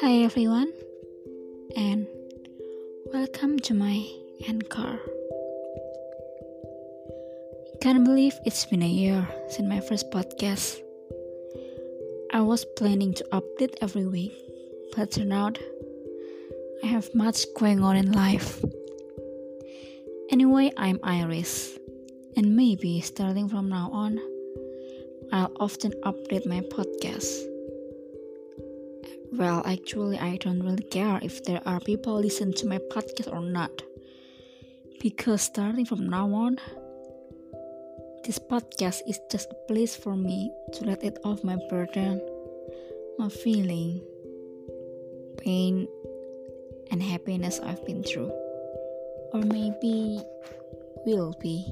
Hi everyone, and welcome to my anchor. Can't believe it's been a year since my first podcast. I was planning to update every week, but turned out I have much going on in life. Anyway, I'm Iris, and maybe starting from now on, I'll often update my podcast. Well, actually, I don't really care if there are people listen to my podcast or not. Because starting from now on, this podcast is just a place for me to let it off my burden, my feeling, pain, and happiness I've been through. Or maybe will be.